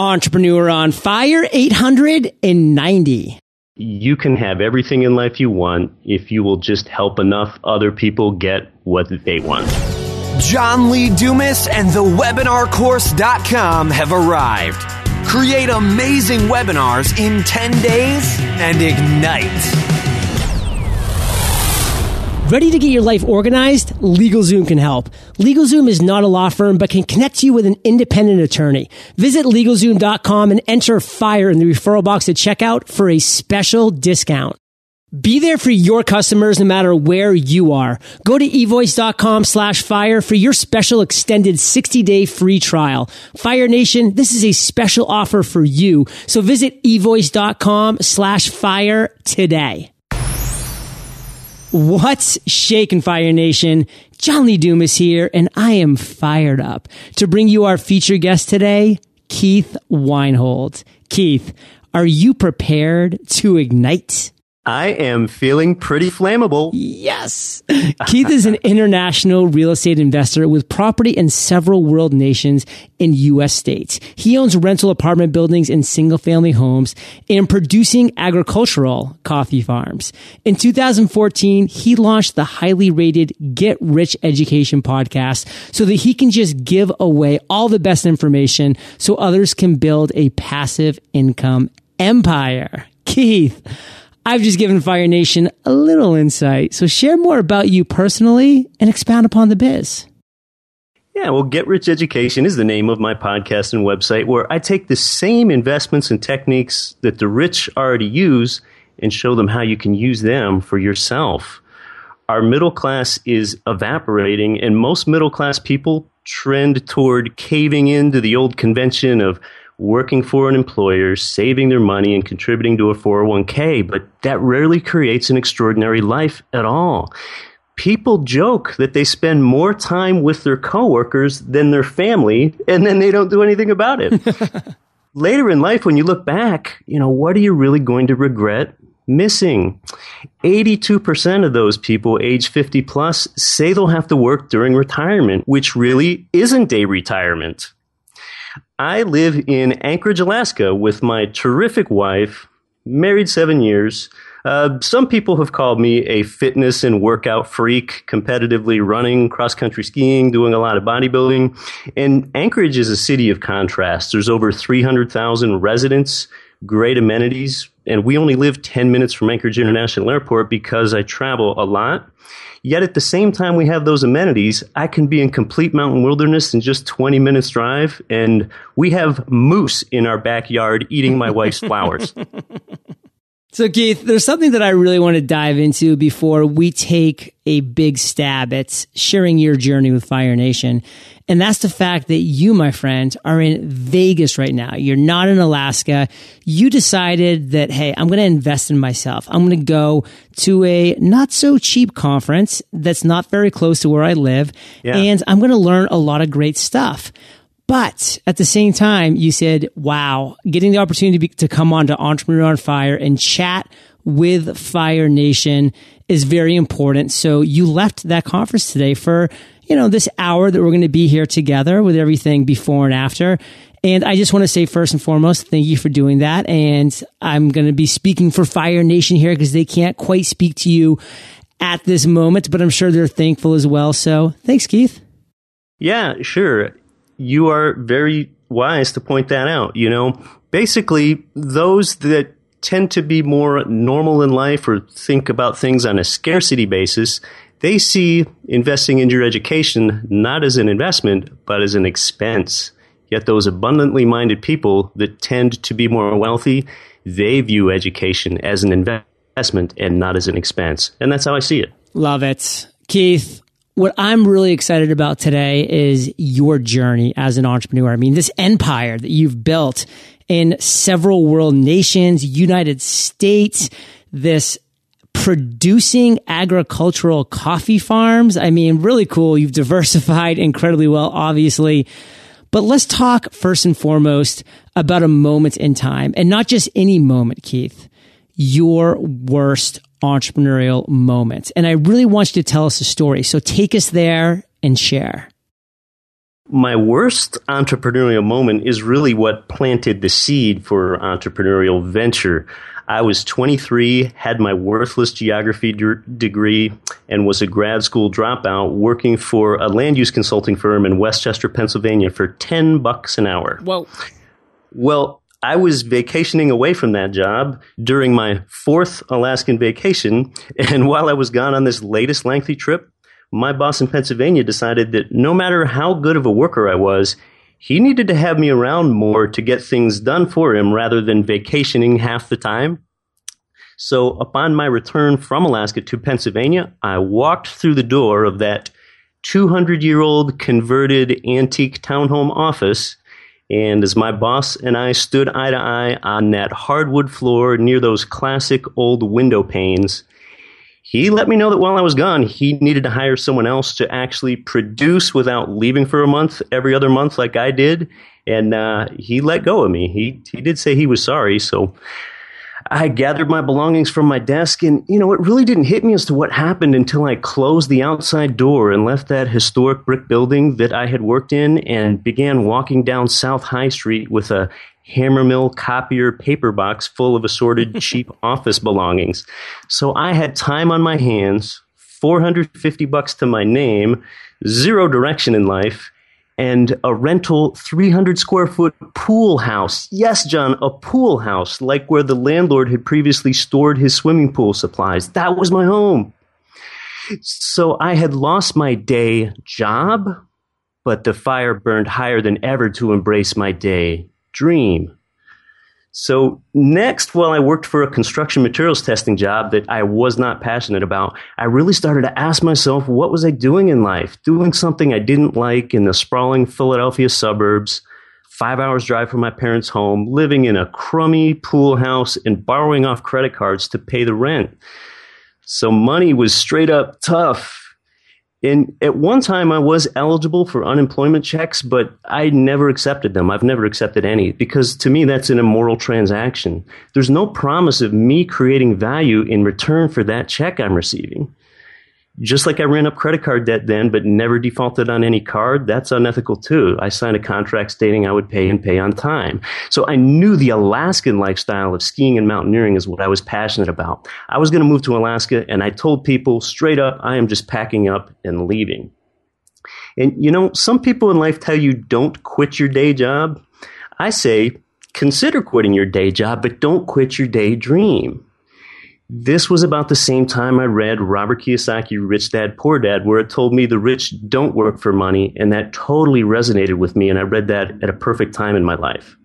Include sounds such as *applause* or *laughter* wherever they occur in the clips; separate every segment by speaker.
Speaker 1: Entrepreneur on Fire 890.
Speaker 2: You can have everything in life you want if you will just help enough other people get what they want.
Speaker 3: John Lee Dumas and the webinarcourse.com have arrived. Create amazing webinars in 10 days and ignite.
Speaker 1: Ready to get your life organized? LegalZoom can help. LegalZoom is not a law firm, but can connect you with an independent attorney. Visit LegalZoom.com and enter FIRE in the referral box at checkout for a special discount. Be there for your customers no matter where you are. Go to evoice.com slash fire for your special extended 60 day free trial. Fire Nation, this is a special offer for you. So visit evoice.com slash fire today. What's shaking Fire Nation? John Lee Dumas here, and I am fired up to bring you our feature guest today, Keith Weinhold. Keith, are you prepared to ignite?
Speaker 2: I am feeling pretty flammable.
Speaker 1: Yes. *laughs* Keith is an international real estate investor with property in several world nations in U.S. states. He owns rental apartment buildings and single family homes and producing agricultural coffee farms. In 2014, he launched the highly rated Get Rich Education podcast so that he can just give away all the best information so others can build a passive income empire. Keith, I've just given Fire Nation a little insight. So share more about you personally and expound upon the biz.
Speaker 2: Yeah, well, Get Rich Education is the name of my podcast and website where I take the same investments and techniques that the rich already use and show them how you can use them for yourself. Our middle class is evaporating, and most middle class people trend toward caving into the old convention of working for an employer, saving their money, and contributing to a 401k, but that rarely creates an extraordinary life at all. People joke that they spend more time with their coworkers than their family, and then they don't do anything about it. *laughs* Later in life, when you look back, you know, what are you really going to regret missing. 82% of those people age 50 plus say they'll have to work during retirement, which really isn't a retirement. I live in Anchorage, Alaska with my terrific wife, married seven years. Uh, some people have called me a fitness and workout freak, competitively running, cross country skiing, doing a lot of bodybuilding. And Anchorage is a city of contrast. There's over 300,000 residents, great amenities, and we only live 10 minutes from Anchorage International Airport because I travel a lot. Yet at the same time we have those amenities, I can be in complete mountain wilderness in just 20 minutes drive and we have moose in our backyard eating my wife's *laughs* flowers.
Speaker 1: So, Keith, there's something that I really want to dive into before we take a big stab at sharing your journey with Fire Nation. And that's the fact that you, my friend, are in Vegas right now. You're not in Alaska. You decided that, hey, I'm going to invest in myself. I'm going to go to a not so cheap conference that's not very close to where I live. Yeah. And I'm going to learn a lot of great stuff. But at the same time, you said, wow, getting the opportunity to, be, to come on to Entrepreneur on Fire and chat with Fire Nation is very important. So you left that conference today for, you know, this hour that we're going to be here together with everything before and after. And I just want to say first and foremost, thank you for doing that. And I'm going to be speaking for Fire Nation here because they can't quite speak to you at this moment, but I'm sure they're thankful as well. So thanks, Keith.
Speaker 2: Yeah, sure you are very wise to point that out. You know, basically, those that tend to be more normal in life or think about things on a scarcity basis, they see investing in your education not as an investment, but as an expense. Yet those abundantly minded people that tend to be more wealthy, they view education as an investment and not as an expense. And that's how I see it.
Speaker 1: Love it. Keith, what I'm really excited about today is your journey as an entrepreneur. I mean, this empire that you've built in several world nations, United States, this producing agricultural coffee farms. I mean, really cool. You've diversified incredibly well, obviously. But let's talk first and foremost about a moment in time and not just any moment, Keith. Your worst entrepreneurial moment. And I really want you to tell us a story. So take us there and share.
Speaker 2: my worst entrepreneurial moment is really what planted the seed for entrepreneurial venture. I was 23, had my worthless geography de- degree, and was a grad school dropout working for a land use consulting firm in West Chester, Pennsylvania for 10 bucks an hour.
Speaker 1: Whoa.
Speaker 2: Well, I was vacationing away from that job during my fourth Alaskan vacation. *laughs* And while I was gone on this latest lengthy trip, my boss in Pennsylvania decided that no matter how good of a worker I was, he needed to have me around more to get things done for him rather than vacationing half the time. So upon my return from Alaska to Pennsylvania, I walked through the door of that 200 year old converted antique townhome office. And as my boss and I stood eye to eye on that hardwood floor near those classic old window panes, he let me know that while I was gone, he needed to hire someone else to actually produce without leaving for a month every other month, like I did. And uh, he let go of me. He he did say he was sorry. So I gathered my belongings from my desk, and you know, it really didn't hit me as to what happened until I closed the outside door and left that historic brick building that I had worked in and began walking down South High Street with a Hammermill copier paper box full of assorted *laughs* cheap office belongings. So I had time on my hands, 450 bucks to my name, zero direction in life, and a rental 300 square foot pool house. Yes, John, a pool house, like where the landlord had previously stored his swimming pool supplies. That was my home. So I had lost my day job, but the fire burned higher than ever to embrace my day dream. So next, while I worked for a construction materials testing job that I was not passionate about, I really started to ask myself, what was I doing in life? Doing something I didn't like in the sprawling Philadelphia suburbs, five hours drive from my parents' home, living in a crummy pool house and borrowing off credit cards to pay the rent. So money was straight up tough and at one time, I was eligible for unemployment checks, but I never accepted them. I've never accepted any because to me, that's an immoral transaction. There's no promise of me creating value in return for that check I'm receiving. Just like I ran up credit card debt then, but never defaulted on any card, that's unethical too. I signed a contract stating I would pay and pay on time. So I knew the Alaskan lifestyle of skiing and mountaineering is what I was passionate about. I was going to move to Alaska and I told people straight up, I am just packing up and leaving. And you know, some people in life tell you don't quit your day job. I say, consider quitting your day job, but don't quit your daydream. This was about the same time I read Robert Kiyosaki, Rich Dad, Poor Dad, where it told me the rich don't work for money, and that totally resonated with me, and I read that at a perfect time in my life.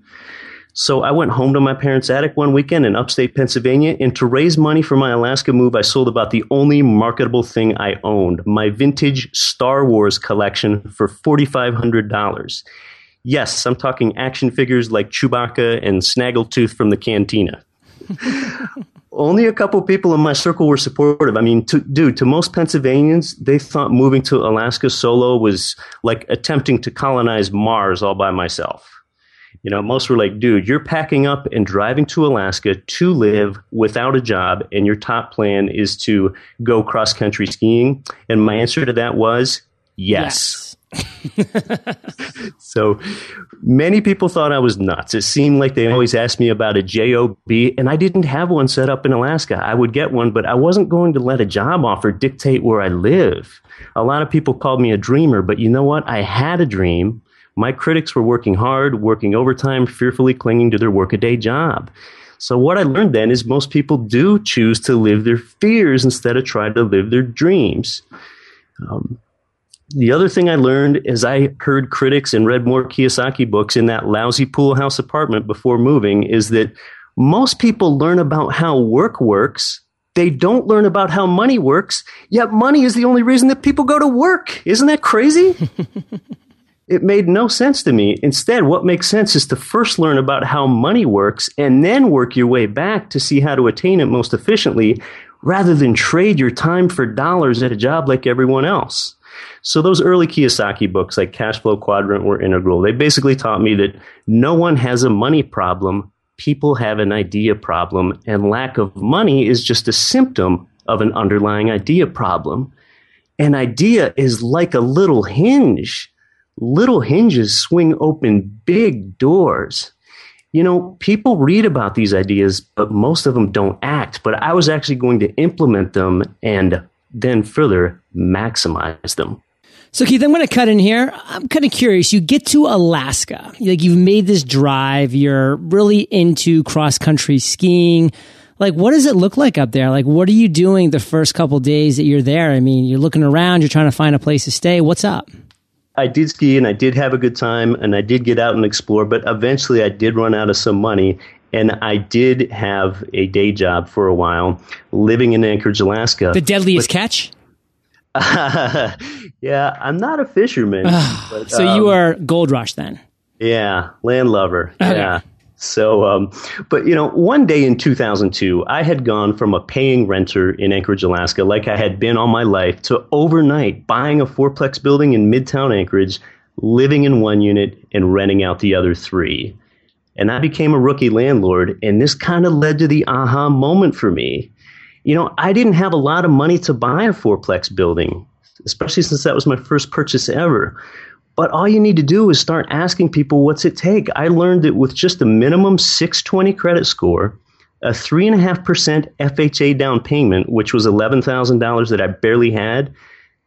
Speaker 2: So I went home to my parents' attic one weekend in upstate Pennsylvania, and to raise money for my Alaska move, I sold about the only marketable thing I owned my vintage Star Wars collection for $4,500. Yes, I'm talking action figures like Chewbacca and Snaggletooth from the cantina. *laughs* only a couple people in my circle were supportive. I mean, to, dude, to most Pennsylvanians, they thought moving to Alaska solo was like attempting to colonize Mars all by myself. You know, most were like, dude, you're packing up and driving to Alaska to live without a job, and your top plan is to go cross country skiing. And my answer to that was yes. yes. *laughs* so many people thought I was nuts. It seemed like they always asked me about a JOB, and I didn't have one set up in Alaska. I would get one, but I wasn't going to let a job offer dictate where I live. A lot of people called me a dreamer, but you know what? I had a dream. My critics were working hard, working overtime, fearfully clinging to their workaday job. So what I learned then is most people do choose to live their fears instead of try to live their dreams. Um, the other thing I learned as I heard critics and read more Kiyosaki books in that lousy pool house apartment before moving is that most people learn about how work works. They don't learn about how money works, yet money is the only reason that people go to work. Isn't that crazy? *laughs* it made no sense to me. Instead, what makes sense is to first learn about how money works and then work your way back to see how to attain it most efficiently rather than trade your time for dollars at a job like everyone else. So those early Kiyosaki books like Cash Flow Quadrant were integral. They basically taught me that no one has a money problem. People have an idea problem and lack of money is just a symptom of an underlying idea problem. An idea is like a little hinge. little hinges swing open big doors. You know, people read about these ideas, but most of them don't act. But I was actually going to implement them and then further maximize them.
Speaker 1: So Keith, I'm going to cut in here. I'm kind of curious. You get to Alaska, like you've made this drive. You're really into cross country skiing. Like, what does it look like up there? Like, what are you doing the first couple days that you're there? I mean, you're looking around, you're trying to find a place to stay. What's up?
Speaker 2: I did ski and I did have a good time and I did get out and explore, but eventually I did run out of some money and I did have a day job for a while living in Anchorage, Alaska.
Speaker 1: The deadliest but, catch?
Speaker 2: Uh, *laughs* yeah, I'm not a fisherman.
Speaker 1: but, so um, you are gold rush then?
Speaker 2: Yeah, landlubber. Okay. Yeah. So, um, but you know, one day in 2002, I had gone from a paying renter in Anchorage, Alaska, like I had been all my life, to overnight buying a fourplex building in Midtown Anchorage, living in one unit and renting out the other three. And I became a rookie landlord, and this kind of led to the aha moment for me. You know, I didn't have a lot of money to buy a fourplex building, especially since that was my first purchase ever. But all you need to do is start asking people what's it take. I learned that with just a minimum 620 credit score, a 3.5% FHA down payment, which was $11,000 that I barely had,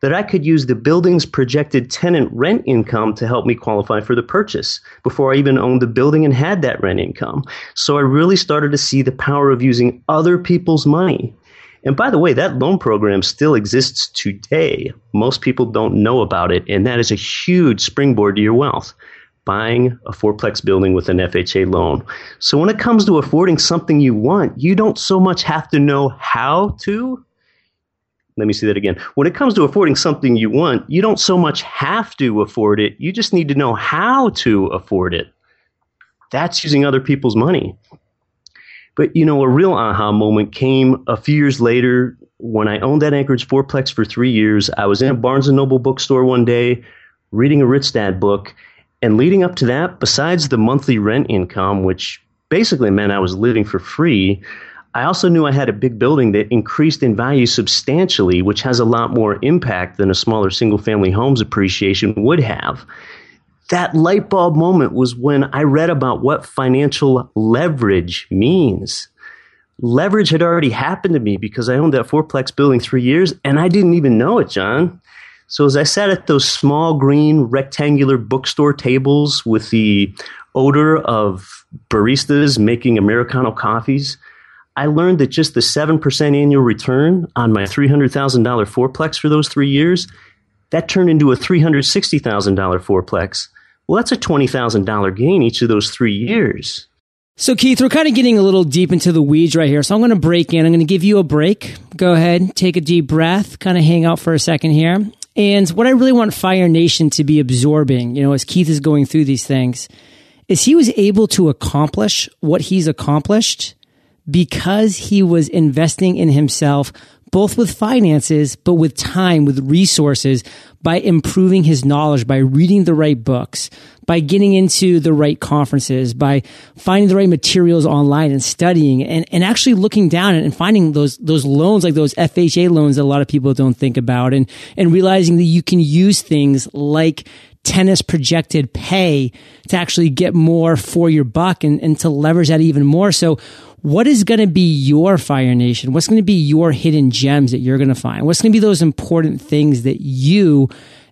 Speaker 2: that I could use the building's projected tenant rent income to help me qualify for the purchase before I even owned the building and had that rent income. So I really started to see the power of using other people's money. And by the way, that loan program still exists today. Most people don't know about it, and that is a huge springboard to your wealth. Buying a fourplex building with an FHA loan. So, when it comes to affording something you want, you don't so much have to know how to. Let me see that again. When it comes to affording something you want, you don't so much have to afford it, you just need to know how to afford it. That's using other people's money. But you know, a real aha moment came a few years later when I owned that Anchorage fourplex for three years. I was in a Barnes and Noble bookstore one day, reading a Rich Dad book, and leading up to that, besides the monthly rent income, which basically meant I was living for free, I also knew I had a big building that increased in value substantially, which has a lot more impact than a smaller single family homes appreciation would have that light bulb moment was when I read about what financial leverage means. Leverage had already happened to me because I owned that fourplex building three years and I didn't even know it, John. So as I sat at those small green rectangular bookstore tables with the odor of baristas making Americano coffees, I learned that just the 7% annual return on my $300,000 fourplex for those three years, that turned into a $360,000 fourplex. Well, that's a $20,000 gain each of those three years.
Speaker 1: So, Keith, we're kind of getting a little deep into the weeds right here. So, I'm going to break in. I'm going to give you a break. Go ahead, take a deep breath, kind of hang out for a second here. And what I really want Fire Nation to be absorbing, you know, as Keith is going through these things, is he was able to accomplish what he's accomplished because he was investing in himself both with finances, but with time, with resources, by improving his knowledge, by reading the right books, by getting into the right conferences, by finding the right materials online and studying and, and actually looking down and finding those, those loans, like those FHA loans that a lot of people don't think about and, and realizing that you can use things like tennis projected pay to actually get more for your buck and, and to leverage that even more. So what is going to be your Fire Nation? What's going to be your hidden gems that you're going to find? What's going to be those important things that you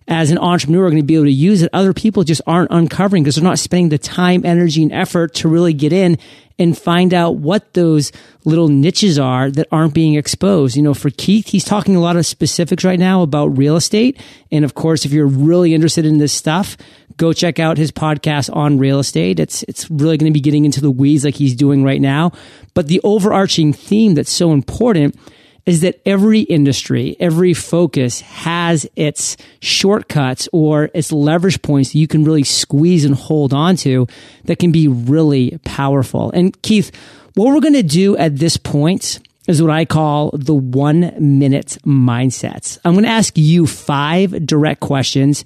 Speaker 1: as an entrepreneur are going to be able to use that other people just aren't uncovering because they're not spending the time, energy, and effort to really get in and find out what those little niches are that aren't being exposed. You know, for Keith, he's talking a lot of specifics right now about real estate. And of course, if you're really interested in this stuff, go check out his podcast on real estate. It's, it's really going to be getting into the weeds like he's doing right now. But the overarching theme that's so important is that every industry, every focus has its shortcuts or its leverage points that you can really squeeze and hold on to that can be really powerful. And Keith, what we're going to do at this point is what I call the one minute mindsets. I'm going to ask you five direct questions.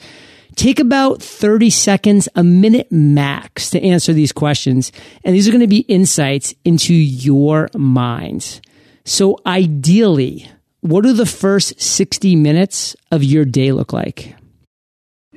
Speaker 1: Take about 30 seconds, a minute max to answer these questions. And these are going to be insights into your mind. So ideally, what do the first 60 minutes of your day look like?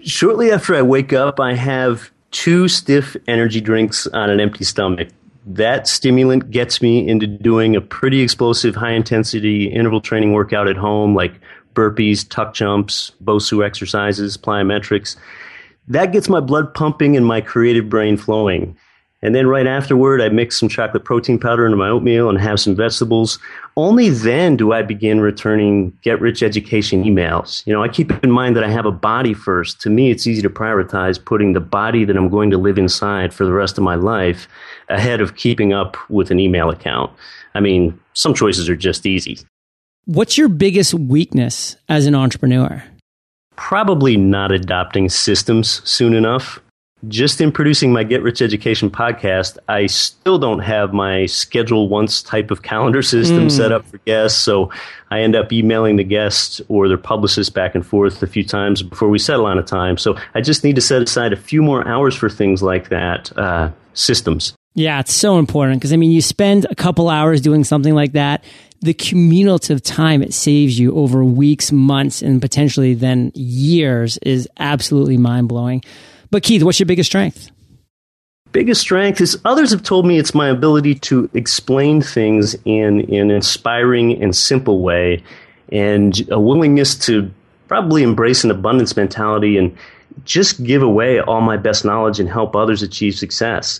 Speaker 2: Shortly after I wake up, I have two stiff energy drinks on an empty stomach. That stimulant gets me into doing a pretty explosive high intensity interval training workout at home, like burpees, tuck jumps, Bosu exercises, plyometrics. That gets my blood pumping and my creative brain flowing. And then right afterward, I mix some chocolate protein powder into my oatmeal and have some vegetables. Only then do I begin returning get rich education emails. You know, I keep in mind that I have a body first. To me, it's easy to prioritize putting the body that I'm going to live inside for the rest of my life ahead of keeping up with an email account. I mean, some choices are just easy.
Speaker 1: What's your biggest weakness as an entrepreneur?
Speaker 2: Probably not adopting systems soon enough just in producing my Get Rich Education podcast, I still don't have my ScheduleOnce type of calendar system mm. set up for guests. So I end up emailing the guests or their publicists back and forth a few times before we settle on a time. So I just need to set aside a few more hours for things like that, uh, systems.
Speaker 1: Yeah, it's so important because I mean, you spend a couple hours doing something like that. The cumulative time it saves you over weeks, months, and potentially then years is absolutely mind blowing. But Keith, what's your biggest strength?
Speaker 2: Biggest strength is others have told me it's my ability to explain things in, in an inspiring and simple way and a willingness to probably embrace an abundance mentality and just give away all my best knowledge and help others achieve success.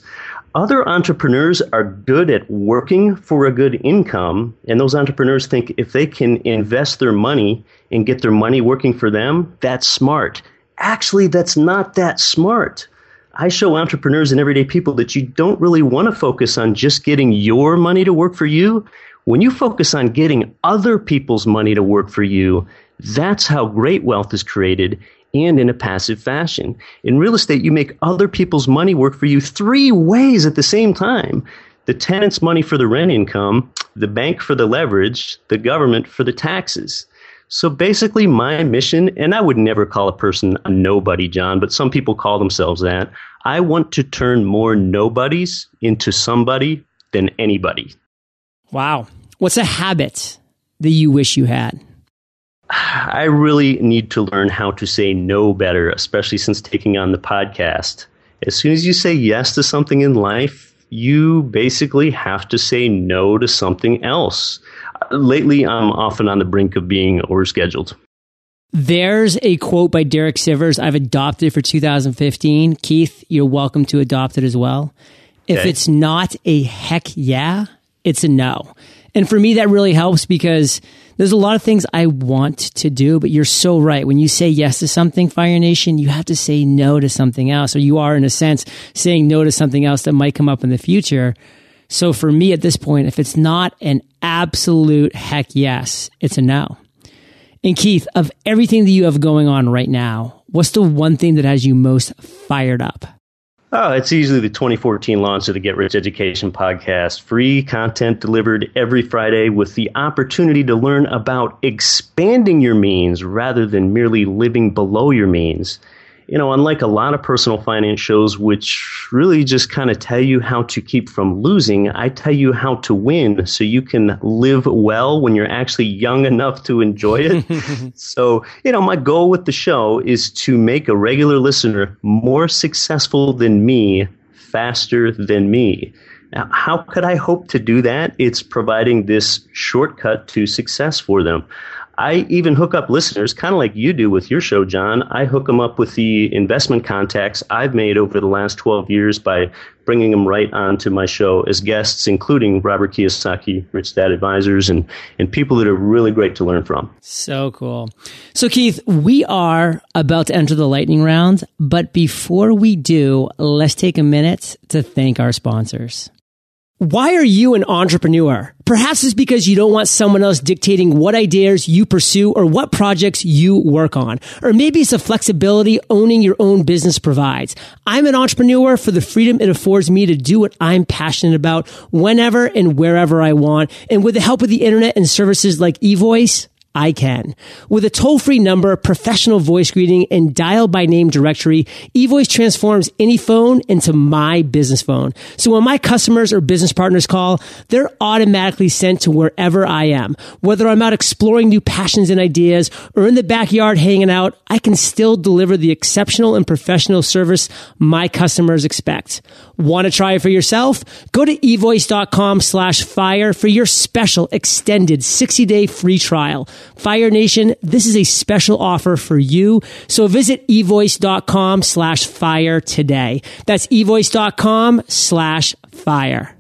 Speaker 2: Other entrepreneurs are good at working for a good income, and those entrepreneurs think if they can invest their money and get their money working for them, that's smart actually, that's not that smart. I show entrepreneurs and everyday people that you don't really want to focus on just getting your money to work for you. When you focus on getting other people's money to work for you, that's how great wealth is created and in a passive fashion. In real estate, you make other people's money work for you three ways at the same time. The tenant's money for the rent income, the bank for the leverage, the government for the taxes. So basically, my mission, and I would never call a person a nobody, John, but some people call themselves that. I want to turn more nobodies into somebody than anybody.
Speaker 1: Wow. What's a habit that you wish you had? *sighs*
Speaker 2: I really need to learn how to say no better, especially since taking on the podcast. As soon as you say yes to something in life, you basically have to say no to something else lately, I'm often on the brink of being overscheduled.
Speaker 1: There's a quote by Derek Sivers I've adopted for 2015. Keith, you're welcome to adopt it as well. If okay. it's not a heck yeah, it's a no. And for me, that really helps because there's a lot of things I want to do, but you're so right. When you say yes to something, Fire Nation, you have to say no to something else, or you are, in a sense, saying no to something else that might come up in the future. So for me at this point, if it's not an absolute heck yes, it's a no. And Keith, of everything that you have going on right now, what's the one thing that has you most fired up?
Speaker 2: Oh, it's easily the 2014 launch of the Get Rich Education podcast. Free content delivered every Friday with the opportunity to learn about expanding your means rather than merely living below your means you know, unlike a lot of personal finance shows, which really just kind of tell you how to keep from losing, I tell you how to win so you can live well when you're actually young enough to enjoy it. *laughs* so, you know, my goal with the show is to make a regular listener more successful than me faster than me. Now, how could I hope to do that? It's providing this shortcut to success for them. I even hook up listeners, kind of like you do with your show, John. I hook them up with the investment contacts I've made over the last 12 years by bringing them right onto my show as guests, including Robert Kiyosaki, Rich Dad Advisors, and, and people that are really great to learn from.
Speaker 1: So cool. So, Keith, we are about to enter the lightning round, but before we do, let's take a minute to thank our sponsors. Why are you an entrepreneur? Perhaps it's because you don't want someone else dictating what ideas you pursue or what projects you work on. Or maybe it's the flexibility owning your own business provides. I'm an entrepreneur for the freedom it affords me to do what I'm passionate about whenever and wherever I want. And with the help of the internet and services like eVoice, I can. With a toll free number, professional voice greeting, and dial by name directory, eVoice transforms any phone into my business phone. So when my customers or business partners call, they're automatically sent to wherever I am. Whether I'm out exploring new passions and ideas or in the backyard hanging out, I can still deliver the exceptional and professional service my customers expect. Want to try it for yourself? Go to evoice.com slash fire for your special extended 60 day free trial. Fire Nation, this is a special offer for you. So visit evoice.com slash fire today. That's evoice.com slash fire.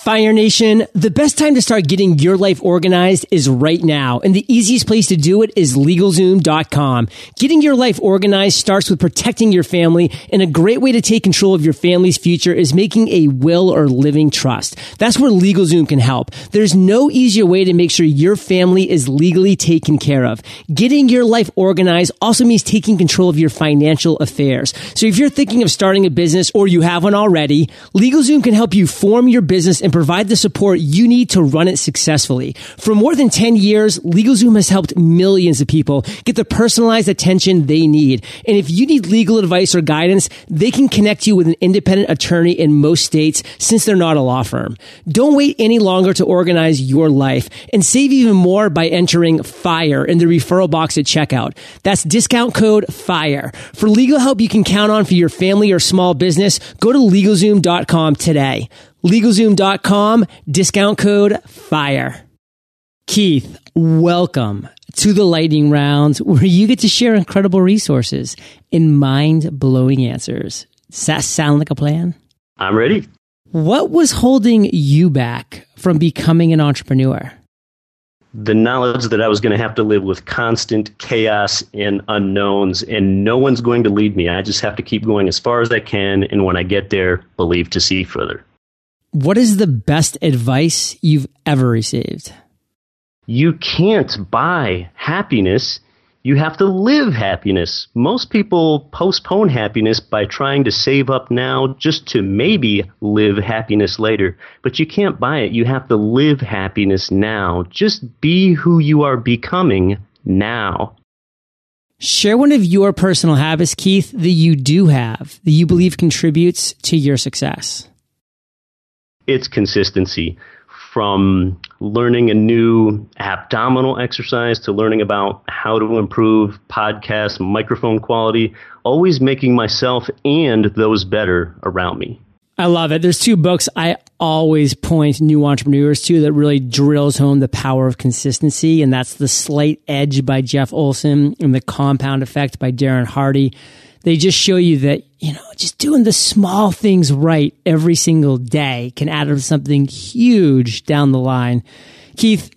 Speaker 1: Fire Nation, the best time to start getting your life organized is right now, and the easiest place to do it is LegalZoom.com. Getting your life organized starts with protecting your family, and a great way to take control of your family's future is making a will or living trust. That's where LegalZoom can help. There's no easier way to make sure your family is legally taken care of. Getting your life organized also means taking control of your financial affairs. So if you're thinking of starting a business or you have one already, LegalZoom can help you form your business and provide the support you need to run it successfully. For more than 10 years, LegalZoom has helped millions of people get the personalized attention they need. And if you need legal advice or guidance, they can connect you with an independent attorney in most states since they're not a law firm. Don't wait any longer to organize your life and save even more by entering FIRE in the referral box at checkout. That's discount code FIRE. For legal help you can count on for your family or small business, go to LegalZoom.com today. LegalZoom.com, discount code FIRE. Keith, welcome to the lightning round where you get to share incredible resources and mind blowing answers. Does that sound like a plan?
Speaker 2: I'm ready.
Speaker 1: What was holding you back from becoming an entrepreneur?
Speaker 2: The knowledge that I was going to have to live with constant chaos and unknowns, and no one's going to lead me. I just have to keep going as far as I can, and when I get there, believe to see further.
Speaker 1: What is the best advice you've ever received?
Speaker 2: You can't buy happiness. You have to live happiness. Most people postpone happiness by trying to save up now just to maybe live happiness later. But you can't buy it. You have to live happiness now. Just be who you are becoming now.
Speaker 1: Share one of your personal habits, Keith, that you do have that you believe contributes to your success
Speaker 2: it's consistency from learning a new abdominal exercise to learning about how to improve podcast microphone quality, always making myself and those better around me.
Speaker 1: I love it. There's two books I always point new entrepreneurs to that really drills home the power of consistency, and that's The Slight Edge by Jeff Olson and The Compound Effect by Darren Hardy. They just show you that, you know, just doing the small things right every single day can add up to something huge down the line. Keith,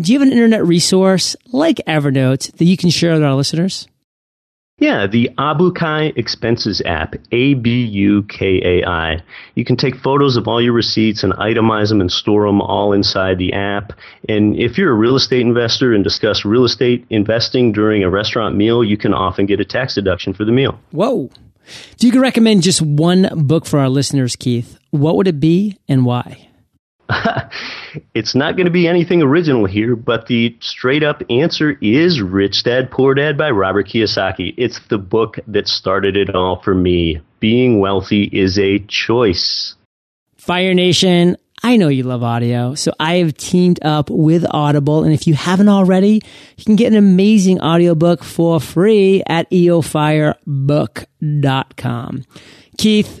Speaker 1: do you have an internet resource like Evernote that you can share with our listeners?
Speaker 2: Yeah, the Abukai Expenses app, A B U K A I. You can take photos of all your receipts and itemize them and store them all inside the app. And if you're a real estate investor and discuss real estate investing during a restaurant meal, you can often get a tax deduction for the meal.
Speaker 1: Whoa. If you could recommend just one book for our listeners, Keith, what would it be and why? *laughs*
Speaker 2: it's not going to be anything original here, but the straight up answer is Rich Dad Poor Dad by Robert Kiyosaki. It's the book that started it all for me. Being wealthy is a choice.
Speaker 1: Fire Nation, I know you love audio, so I have teamed up with Audible. And if you haven't already, you can get an amazing audiobook for free at eofirebook.com. Keith,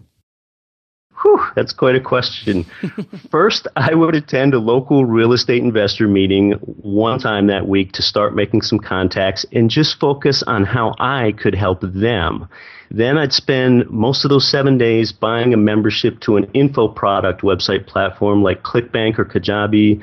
Speaker 2: Whew, that's quite a question. *laughs* First, I would attend a local real estate investor meeting one time that week to start making some contacts and just focus on how I could help them. Then I'd spend most of those seven days buying a membership to an info product website platform like ClickBank or Kajabi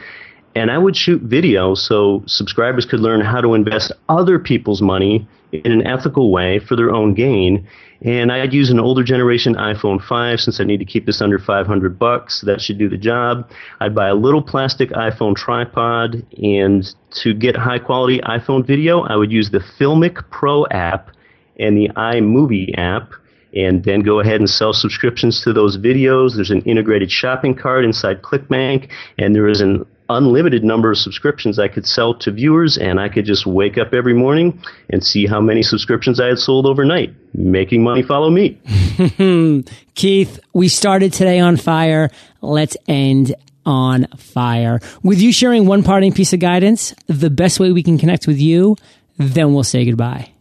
Speaker 2: and I would shoot video so subscribers could learn how to invest other people's money in an ethical way for their own gain. And I'd use an older generation iPhone 5 since I need to keep this under 500 bucks. That should do the job. I'd buy a little plastic iPhone tripod and to get high quality iPhone video, I would use the Filmic Pro app and the iMovie app and then go ahead and sell subscriptions to those videos. There's an integrated shopping cart inside ClickBank, and there is an unlimited number of subscriptions I could sell to viewers, and I could just wake up every morning and see how many subscriptions I had sold overnight. Making money follow me. *laughs*
Speaker 1: Keith, we started today on fire. Let's end on fire. With you sharing one parting piece of guidance, the best way we can connect with you, then we'll say goodbye.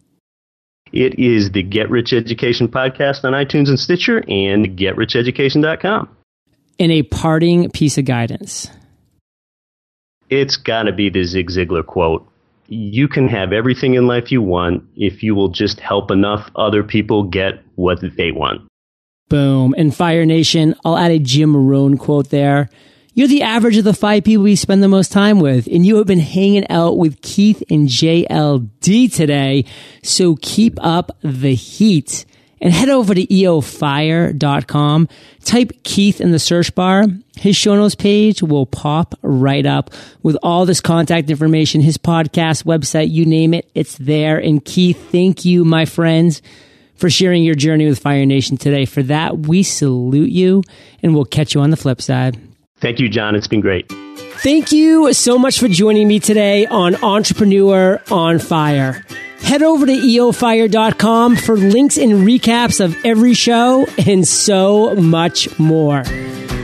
Speaker 2: It is the Get Rich Education podcast on iTunes and Stitcher and getricheducation.com.
Speaker 1: In a parting piece of guidance.
Speaker 2: It's got to be the Zig Ziglar quote. You can have everything in life you want if you will just help enough other people get what they want.
Speaker 1: Boom. And Fire Nation, I'll add a Jim Rohn quote there. You're the average of the five people we spend the most time with, and you have been hanging out with Keith and JLD today. So keep up the heat and head over to eofire.com. Type Keith in the search bar. His show notes page will pop right up with all this contact information, his podcast, website, you name it, it's there. And Keith, thank you, my friends, for sharing your journey with Fire Nation today. For that, we salute you and we'll catch you on the flip side.
Speaker 2: Thank you, John. It's been great.
Speaker 1: Thank you so much for joining me today on Entrepreneur on Fire. Head over to eofire.com for links and recaps of every show and so much more.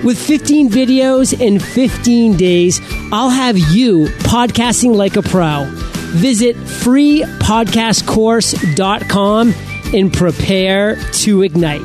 Speaker 1: With 15 videos in 15 days, I'll have you podcasting like a pro. Visit freepodcastcourse.com and prepare to ignite.